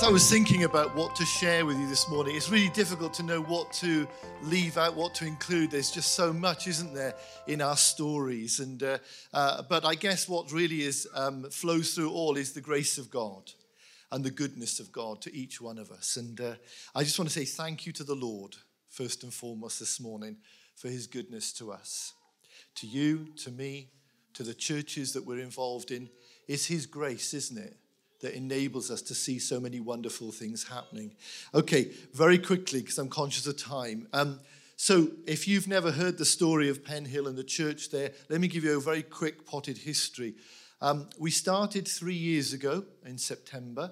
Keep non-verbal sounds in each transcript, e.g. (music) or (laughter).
As I was thinking about what to share with you this morning, it's really difficult to know what to leave out, what to include. There's just so much, isn't there, in our stories? And uh, uh, but I guess what really is um, flows through all is the grace of God and the goodness of God to each one of us. And uh, I just want to say thank you to the Lord first and foremost this morning for His goodness to us, to you, to me, to the churches that we're involved in. It's His grace, isn't it? That enables us to see so many wonderful things happening. Okay, very quickly, because I'm conscious of time. Um, so, if you've never heard the story of Penhill and the church there, let me give you a very quick potted history. Um, we started three years ago in September,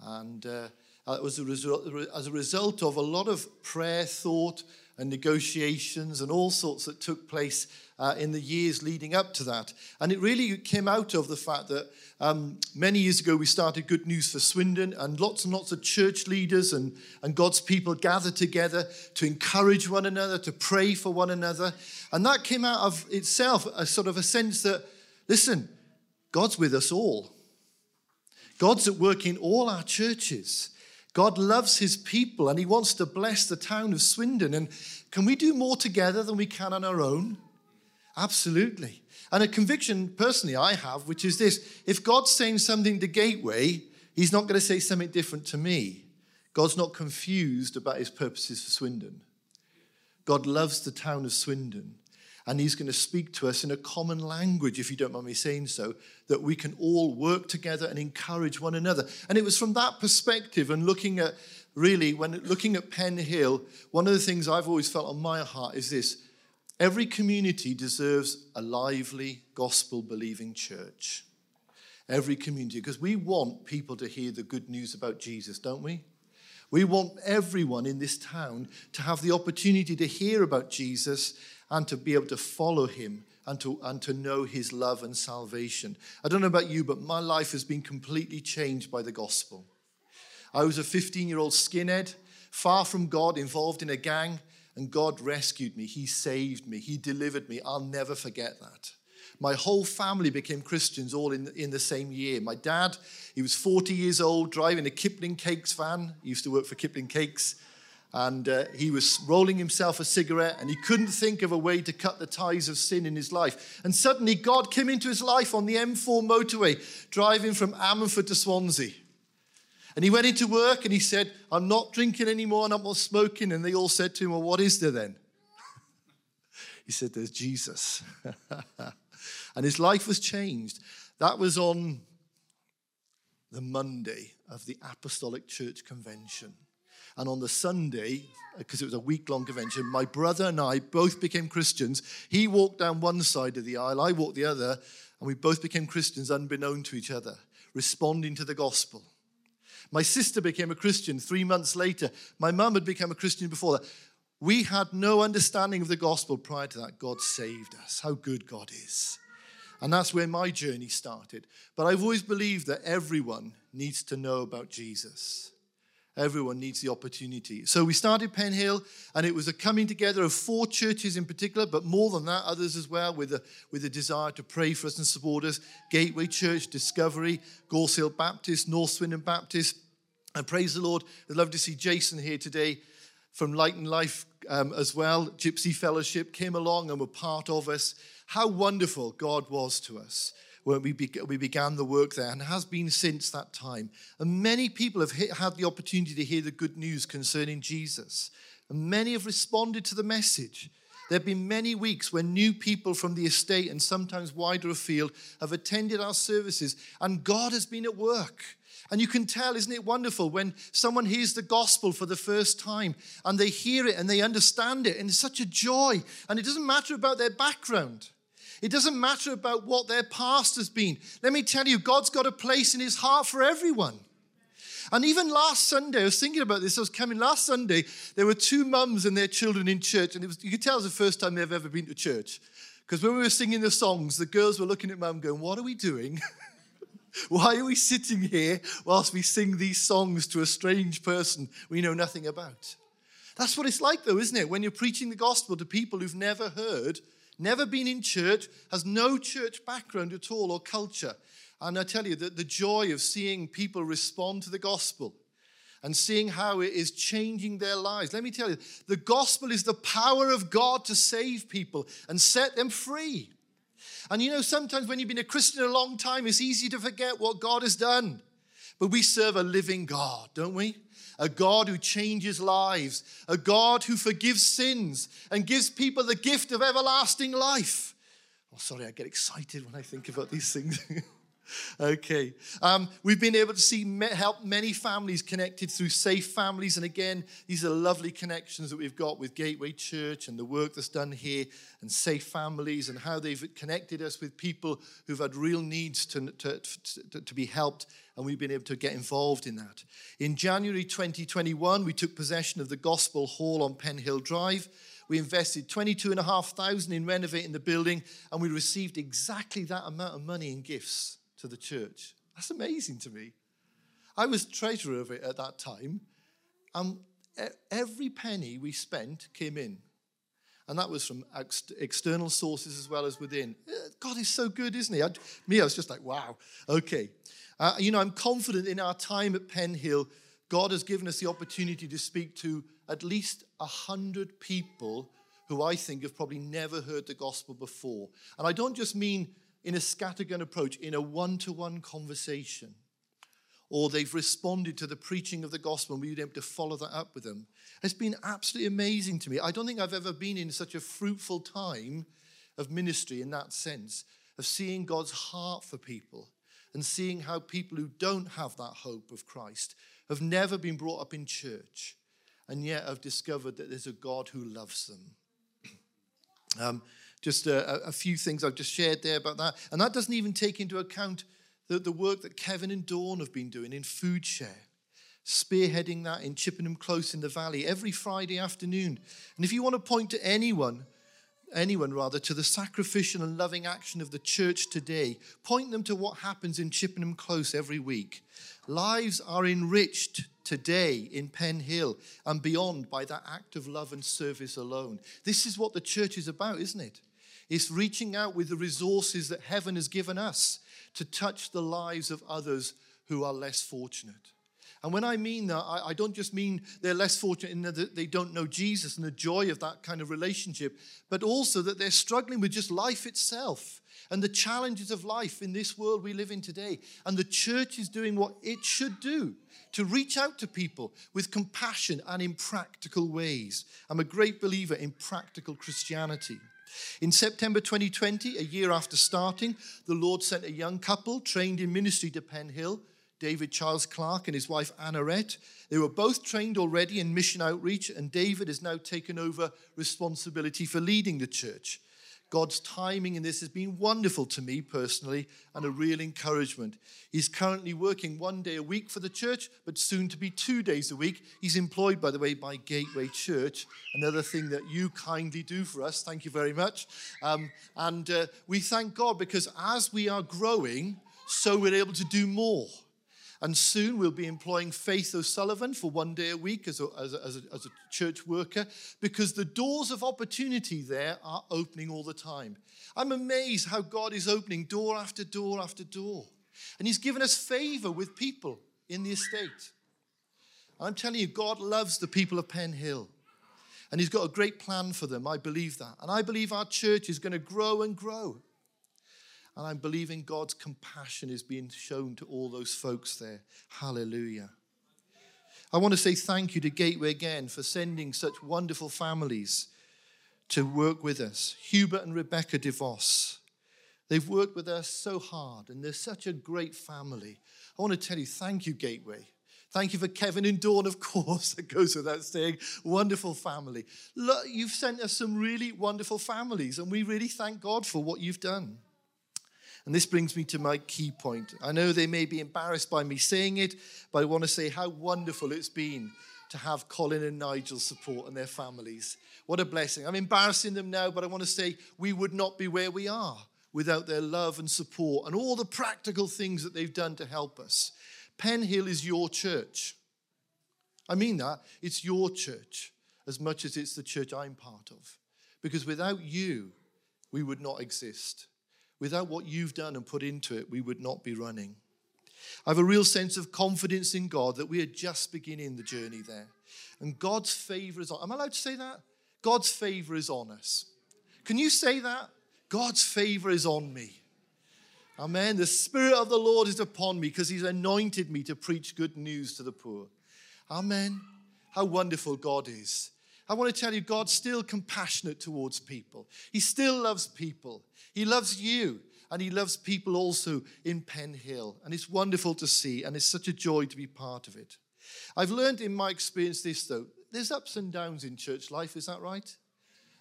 and uh, it was a as a result of a lot of prayer, thought, and negotiations and all sorts that took place uh, in the years leading up to that. And it really came out of the fact that um, many years ago we started Good News for Swindon, and lots and lots of church leaders and, and God's people gathered together to encourage one another, to pray for one another. And that came out of itself a sort of a sense that, listen, God's with us all. God's at work in all our churches. God loves his people and he wants to bless the town of Swindon. And can we do more together than we can on our own? Absolutely. And a conviction personally I have, which is this if God's saying something to Gateway, he's not going to say something different to me. God's not confused about his purposes for Swindon. God loves the town of Swindon. And he's going to speak to us in a common language, if you don't mind me saying so, that we can all work together and encourage one another. And it was from that perspective and looking at really, when looking at Penhill, one of the things I've always felt on my heart is this every community deserves a lively, gospel believing church. Every community, because we want people to hear the good news about Jesus, don't we? We want everyone in this town to have the opportunity to hear about Jesus and to be able to follow him and to, and to know his love and salvation. I don't know about you, but my life has been completely changed by the gospel. I was a 15 year old skinhead, far from God, involved in a gang, and God rescued me. He saved me. He delivered me. I'll never forget that. My whole family became Christians all in, in the same year. My dad, he was 40 years old, driving a Kipling Cakes van. He used to work for Kipling Cakes and uh, he was rolling himself a cigarette and he couldn't think of a way to cut the ties of sin in his life. And suddenly God came into his life on the M4 motorway, driving from Ammanford to Swansea. And he went into work and he said, I'm not drinking anymore and I'm not smoking. And they all said to him, Well, what is there then? (laughs) he said, There's Jesus. (laughs) and his life was changed. That was on the Monday of the Apostolic Church Convention. And on the Sunday, because it was a week long convention, my brother and I both became Christians. He walked down one side of the aisle, I walked the other, and we both became Christians unbeknown to each other, responding to the gospel. My sister became a Christian three months later. My mum had become a Christian before that. We had no understanding of the gospel prior to that. God saved us. How good God is. And that's where my journey started. But I've always believed that everyone needs to know about Jesus. Everyone needs the opportunity. So we started Penhill, and it was a coming together of four churches in particular, but more than that, others as well, with a, with a desire to pray for us and support us. Gateway Church, Discovery, Gorse Hill Baptist, North Swindon Baptist. And praise the Lord. I'd love to see Jason here today from Light and Life um, as well. Gypsy Fellowship came along and were part of us. How wonderful God was to us when we, we began the work there and has been since that time. And many people have had the opportunity to hear the good news concerning Jesus. And many have responded to the message. There have been many weeks when new people from the estate and sometimes wider afield have attended our services, and God has been at work. And you can tell, isn't it wonderful, when someone hears the gospel for the first time and they hear it and they understand it, and it's such a joy. And it doesn't matter about their background. It doesn't matter about what their past has been. Let me tell you, God's got a place in his heart for everyone. And even last Sunday, I was thinking about this. I was coming last Sunday, there were two mums and their children in church, and it was, you could tell it was the first time they've ever been to church. Because when we were singing the songs, the girls were looking at mum going, What are we doing? (laughs) Why are we sitting here whilst we sing these songs to a strange person we know nothing about? That's what it's like, though, isn't it? When you're preaching the gospel to people who've never heard never been in church, has no church background at all or culture. And I tell you that the joy of seeing people respond to the gospel and seeing how it is changing their lives. Let me tell you, the gospel is the power of God to save people and set them free. And you know, sometimes when you've been a Christian a long time, it's easy to forget what God has done. But we serve a living God, don't we? A God who changes lives, a God who forgives sins and gives people the gift of everlasting life. Oh, sorry, I get excited when I think about these things. (laughs) okay. Um, we've been able to see help many families connected through Safe Families. And again, these are lovely connections that we've got with Gateway Church and the work that's done here and Safe Families and how they've connected us with people who've had real needs to, to, to, to be helped. And we've been able to get involved in that. In January 2021, we took possession of the Gospel Hall on Penhill Drive. We invested 22,500 in renovating the building, and we received exactly that amount of money in gifts to the church. That's amazing to me. I was treasurer of it at that time, and every penny we spent came in. And that was from ex- external sources as well as within. Eh, God is so good, isn't he? I'd, me, I was just like, wow, okay. Uh, you know, I'm confident in our time at Penhill, God has given us the opportunity to speak to at least 100 people who I think have probably never heard the gospel before. And I don't just mean in a scattergun approach, in a one to one conversation, or they've responded to the preaching of the gospel and we've been able to follow that up with them. It's been absolutely amazing to me. I don't think I've ever been in such a fruitful time of ministry in that sense, of seeing God's heart for people and seeing how people who don't have that hope of Christ have never been brought up in church and yet have discovered that there's a God who loves them. (clears throat) Um, just a, a, few things I've just shared there about that. And that doesn't even take into account the, the work that Kevin and Dawn have been doing in Food Share, spearheading that in Chippenham Close in the Valley every Friday afternoon. And if you want to point to anyone, anyone rather, to the sacrificial and loving action of the church today, point them to what happens in Chippenham Close every week. Lives are enriched today in Penhill and beyond by that act of love and service alone. This is what the church is about, isn't it? It's reaching out with the resources that heaven has given us to touch the lives of others who are less fortunate. And when I mean that, I, don't just mean they're less fortunate in that they don't know Jesus and the joy of that kind of relationship, but also that they're struggling with just life itself and the challenges of life in this world we live in today. And the church is doing what it should do to reach out to people with compassion and in practical ways. I'm a great believer in practical Christianity. In September 2020, a year after starting, the Lord sent a young couple trained in ministry to Penhill, David Charles Clark and his wife Anna Annarette. They were both trained already in mission outreach, and David has now taken over responsibility for leading the church. God's timing in this has been wonderful to me personally and a real encouragement. He's currently working one day a week for the church, but soon to be two days a week. He's employed, by the way, by Gateway Church, another thing that you kindly do for us. Thank you very much. Um, and uh, we thank God because as we are growing, so we're able to do more. And soon we'll be employing Faith O'Sullivan for one day a week as a, as a, as a, as a church worker because the doors of opportunity there are opening all the time. I'm amazed how God is opening door after door after door. And He's given us favor with people in the estate. I'm telling you, God loves the people of Penhill. And He's got a great plan for them. I believe that. And I believe our church is going to grow and grow. And I'm believing God's compassion is being shown to all those folks there. Hallelujah. I want to say thank you to Gateway again for sending such wonderful families to work with us. Hubert and Rebecca DeVos. They've worked with us so hard, and they're such a great family. I want to tell you, thank you, Gateway. Thank you for Kevin and Dawn, of course. (laughs) That goes without saying. Wonderful family. Look, you've sent us some really wonderful families, and we really thank God for what you've done. And this brings me to my key point. I know they may be embarrassed by me saying it, but I want to say how wonderful it's been to have Colin and Nigel's support and their families. What a blessing. I'm embarrassing them now, but I want to say we would not be where we are without their love and support and all the practical things that they've done to help us. Penhill is your church. I mean that. It's your church as much as it's the church I'm part of. Because without you, we would not exist. Without what you've done and put into it, we would not be running. I have a real sense of confidence in God that we are just beginning the journey there. And God's favor is on. Am I allowed to say that? God's favor is on us. Can you say that? God's favor is on me. Amen. The Spirit of the Lord is upon me because He's anointed me to preach good news to the poor. Amen. How wonderful God is. I want to tell you, God's still compassionate towards people. He still loves people. He loves you, and He loves people also in Penhill. And it's wonderful to see, and it's such a joy to be part of it. I've learned in my experience this, though there's ups and downs in church life, is that right?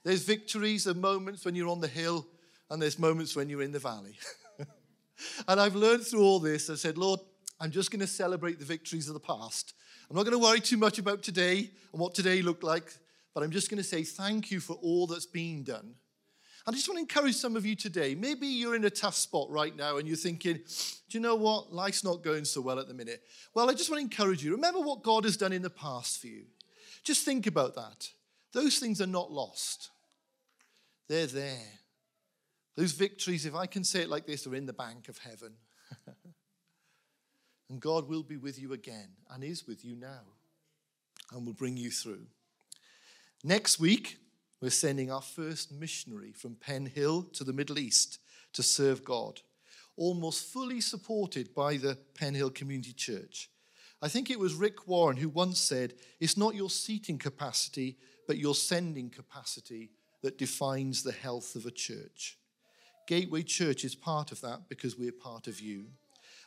There's victories and moments when you're on the hill, and there's moments when you're in the valley. (laughs) and I've learned through all this, I said, Lord, I'm just going to celebrate the victories of the past. I'm not going to worry too much about today and what today looked like, but I'm just going to say thank you for all that's been done. I just want to encourage some of you today. Maybe you're in a tough spot right now and you're thinking, do you know what? Life's not going so well at the minute. Well, I just want to encourage you. Remember what God has done in the past for you. Just think about that. Those things are not lost, they're there. Those victories, if I can say it like this, are in the bank of heaven. (laughs) and God will be with you again and is with you now and will bring you through. Next week, we're sending our first missionary from Penhill to the Middle East to serve God, almost fully supported by the Penhill Community Church. I think it was Rick Warren who once said, It's not your seating capacity, but your sending capacity that defines the health of a church. Gateway Church is part of that because we're part of you.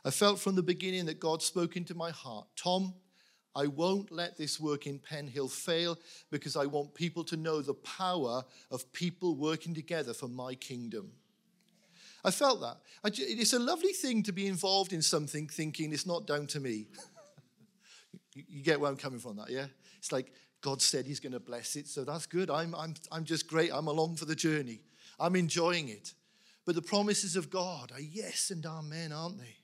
I felt from the beginning that God spoke into my heart Tom, I won't let this work in Penhill fail because I want people to know the power of people working together for my kingdom. I felt that. It's a lovely thing to be involved in something thinking it's not down to me. (laughs) you get where I'm coming from, that, yeah? It's like God said He's going to bless it, so that's good. I'm, I'm, I'm just great. I'm along for the journey. I'm enjoying it. But the promises of God are yes and amen, aren't they?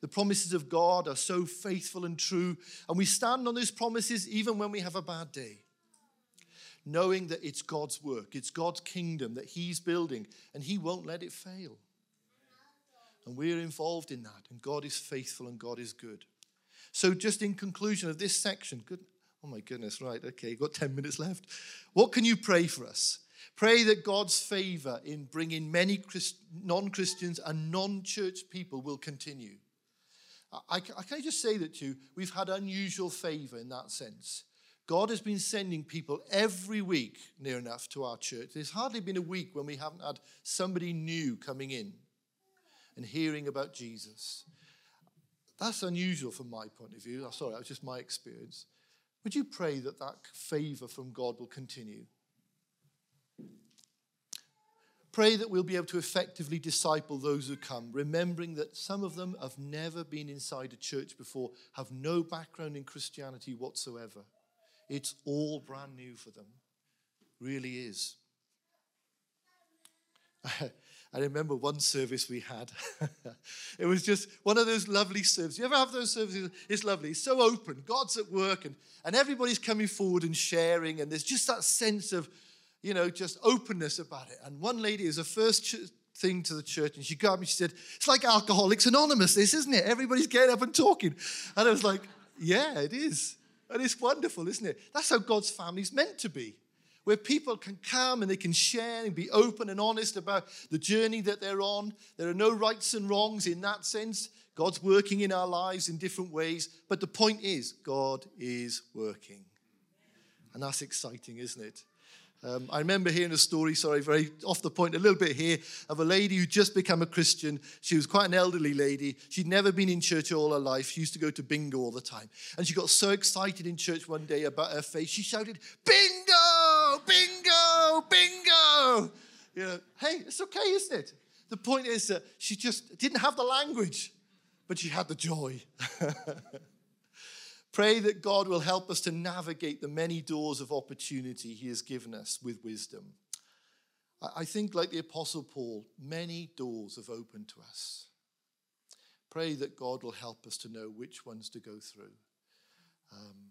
The promises of God are so faithful and true, and we stand on those promises even when we have a bad day. Knowing that it's God's work, it's God's kingdom that He's building, and He won't let it fail. And we're involved in that, and God is faithful and God is good. So, just in conclusion of this section, good, oh my goodness, right, okay, got 10 minutes left. What can you pray for us? Pray that God's favor in bringing many non Christians and non church people will continue. I, I, can I just say that to you? We've had unusual favor in that sense. God has been sending people every week, near enough, to our church. There's hardly been a week when we haven't had somebody new coming in and hearing about Jesus. That's unusual from my point of view. Oh, sorry, that was just my experience. Would you pray that that favor from God will continue? Pray that we'll be able to effectively disciple those who come, remembering that some of them have never been inside a church before, have no background in Christianity whatsoever. It's all brand new for them. Really is. (laughs) I remember one service we had. (laughs) it was just one of those lovely services. You ever have those services? It's lovely. It's so open. God's at work and, and everybody's coming forward and sharing. And there's just that sense of you know, just openness about it. And one lady is the first ch- thing to the church, and she got me, she said, It's like Alcoholics Anonymous, this, isn't it? Everybody's getting up and talking. And I was like, Yeah, it is. And it's wonderful, isn't it? That's how God's family is meant to be, where people can come and they can share and be open and honest about the journey that they're on. There are no rights and wrongs in that sense. God's working in our lives in different ways. But the point is, God is working. And that's exciting, isn't it? Um, I remember hearing a story, sorry, very off the point a little bit here, of a lady who'd just become a Christian. She was quite an elderly lady. She'd never been in church all her life. She used to go to bingo all the time. And she got so excited in church one day about her faith, she shouted, Bingo! Bingo! Bingo! You know, hey, it's okay, isn't it? The point is that she just didn't have the language, but she had the joy. (laughs) Pray that God will help us to navigate the many doors of opportunity He has given us with wisdom. I think, like the Apostle Paul, many doors have opened to us. Pray that God will help us to know which ones to go through. Um,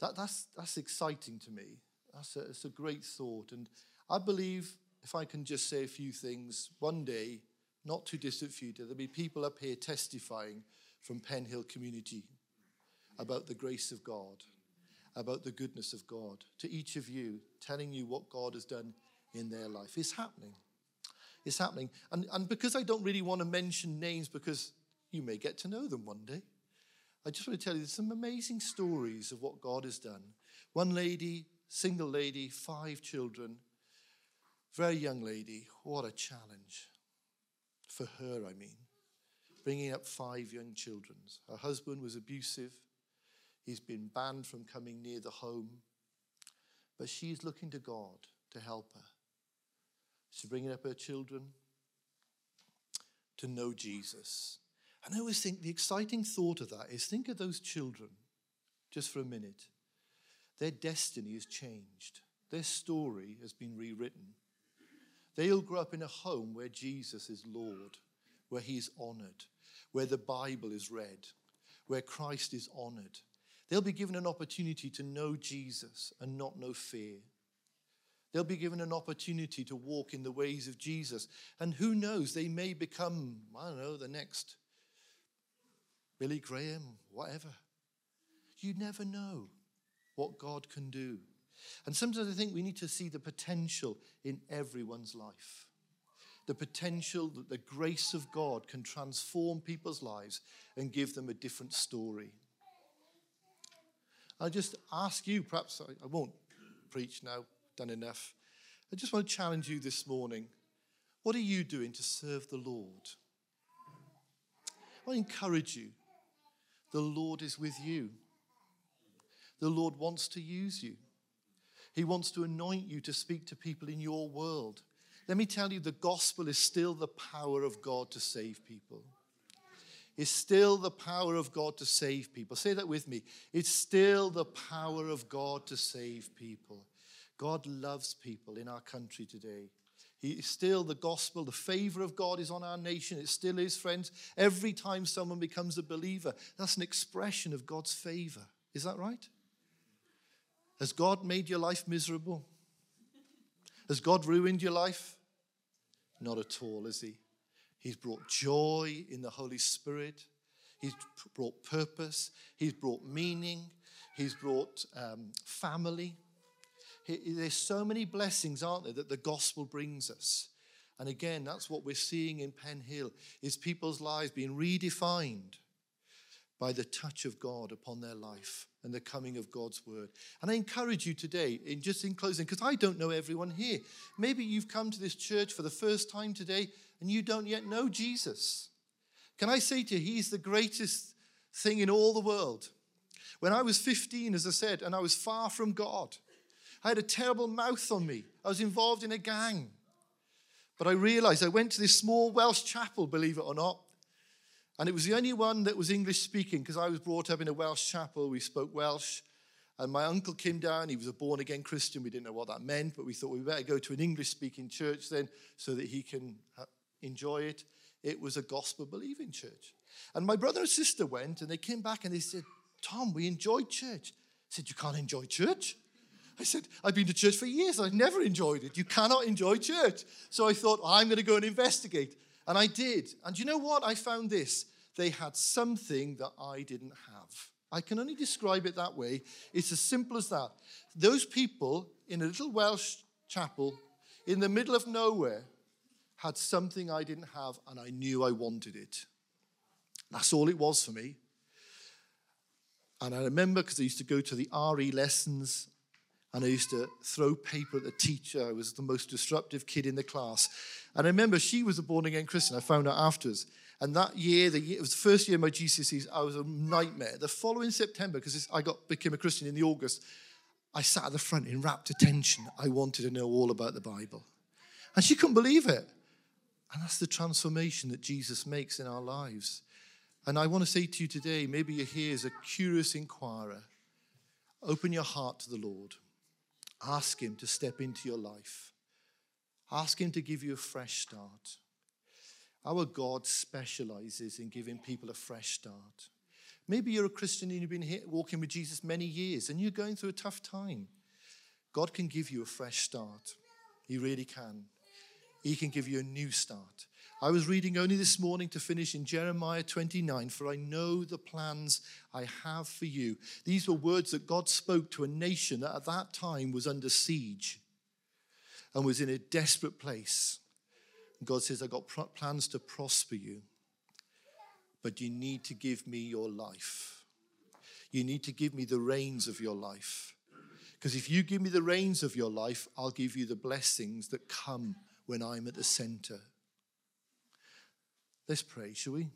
that, that's, that's exciting to me. That's a, it's a great thought. And I believe, if I can just say a few things, one day, not too distant future, there'll be people up here testifying from Penhill Community about the grace of God, about the goodness of God, to each of you, telling you what God has done in their life. It's happening. It's happening. And, and because I don't really want to mention names, because you may get to know them one day, I just want to tell you some amazing stories of what God has done. One lady, single lady, five children, very young lady. What a challenge. For her, I mean. Bringing up five young children. Her husband was abusive. He's been banned from coming near the home. But she's looking to God to help her. She's bringing up her children to know Jesus. And I always think the exciting thought of that is think of those children just for a minute. Their destiny has changed, their story has been rewritten. They'll grow up in a home where Jesus is Lord, where He is honored, where the Bible is read, where Christ is honored. They'll be given an opportunity to know Jesus and not know fear. They'll be given an opportunity to walk in the ways of Jesus. And who knows, they may become, I don't know, the next Billy Graham, whatever. You never know what God can do. And sometimes I think we need to see the potential in everyone's life. The potential that the grace of God can transform people's lives and give them a different story. I just ask you, perhaps I, I won't preach now, done enough. I just want to challenge you this morning. What are you doing to serve the Lord? I encourage you. The Lord is with you. The Lord wants to use you. He wants to anoint you to speak to people in your world. Let me tell you, the gospel is still the power of God to save people. It's still the power of God to save people. Say that with me. It's still the power of God to save people. God loves people in our country today. He is still the gospel, the favor of God is on our nation. It still is, friends. Every time someone becomes a believer, that's an expression of God's favor. Is that right? Has God made your life miserable? Has God ruined your life? Not at all, has He? He's brought joy in the Holy Spirit. He's brought purpose. He's brought meaning. He's brought um, family. He, there's so many blessings, aren't there, that the gospel brings us. And again, that's what we're seeing in Penhill, is people's lives being redefined by the touch of God upon their life and the coming of God's word. And I encourage you today, in just in closing, because I don't know everyone here. Maybe you've come to this church for the first time today and you don't yet know Jesus. Can I say to you, He's the greatest thing in all the world. When I was 15, as I said, and I was far from God, I had a terrible mouth on me. I was involved in a gang. But I realized I went to this small Welsh chapel, believe it or not, and it was the only one that was English speaking because I was brought up in a Welsh chapel. We spoke Welsh. And my uncle came down. He was a born again Christian. We didn't know what that meant, but we thought we better go to an English speaking church then so that he can enjoy it. It was a gospel believing church. And my brother and sister went and they came back and they said, Tom, we enjoyed church. I said, You can't enjoy church? I said, I've been to church for years. I've never enjoyed it. You cannot enjoy church. So I thought, I'm going to go and investigate. And I did. And you know what? I found this they had something that I didn't have. I can only describe it that way. It's as simple as that. Those people in a little Welsh chapel in the middle of nowhere had something I didn't have, and I knew I wanted it. That's all it was for me. And I remember because I used to go to the RE lessons and I used to throw paper at the teacher. I was the most disruptive kid in the class. And I remember she was a born again Christian. I found out afterwards. And that year, the year, it was the first year of my GCSEs, I was a nightmare. The following September, because I got became a Christian in the August, I sat at the front in rapt attention. I wanted to know all about the Bible. And she couldn't believe it. And that's the transformation that Jesus makes in our lives. And I want to say to you today maybe you're here as a curious inquirer. Open your heart to the Lord. Ask Him to step into your life. Ask Him to give you a fresh start. Our God specializes in giving people a fresh start. Maybe you're a Christian and you've been here, walking with Jesus many years and you're going through a tough time. God can give you a fresh start. He really can. He can give you a new start. I was reading only this morning to finish in Jeremiah 29 For I know the plans I have for you. These were words that God spoke to a nation that at that time was under siege and was in a desperate place. God says, I've got plans to prosper you, but you need to give me your life. You need to give me the reins of your life. Because if you give me the reins of your life, I'll give you the blessings that come when I'm at the center. Let's pray, shall we?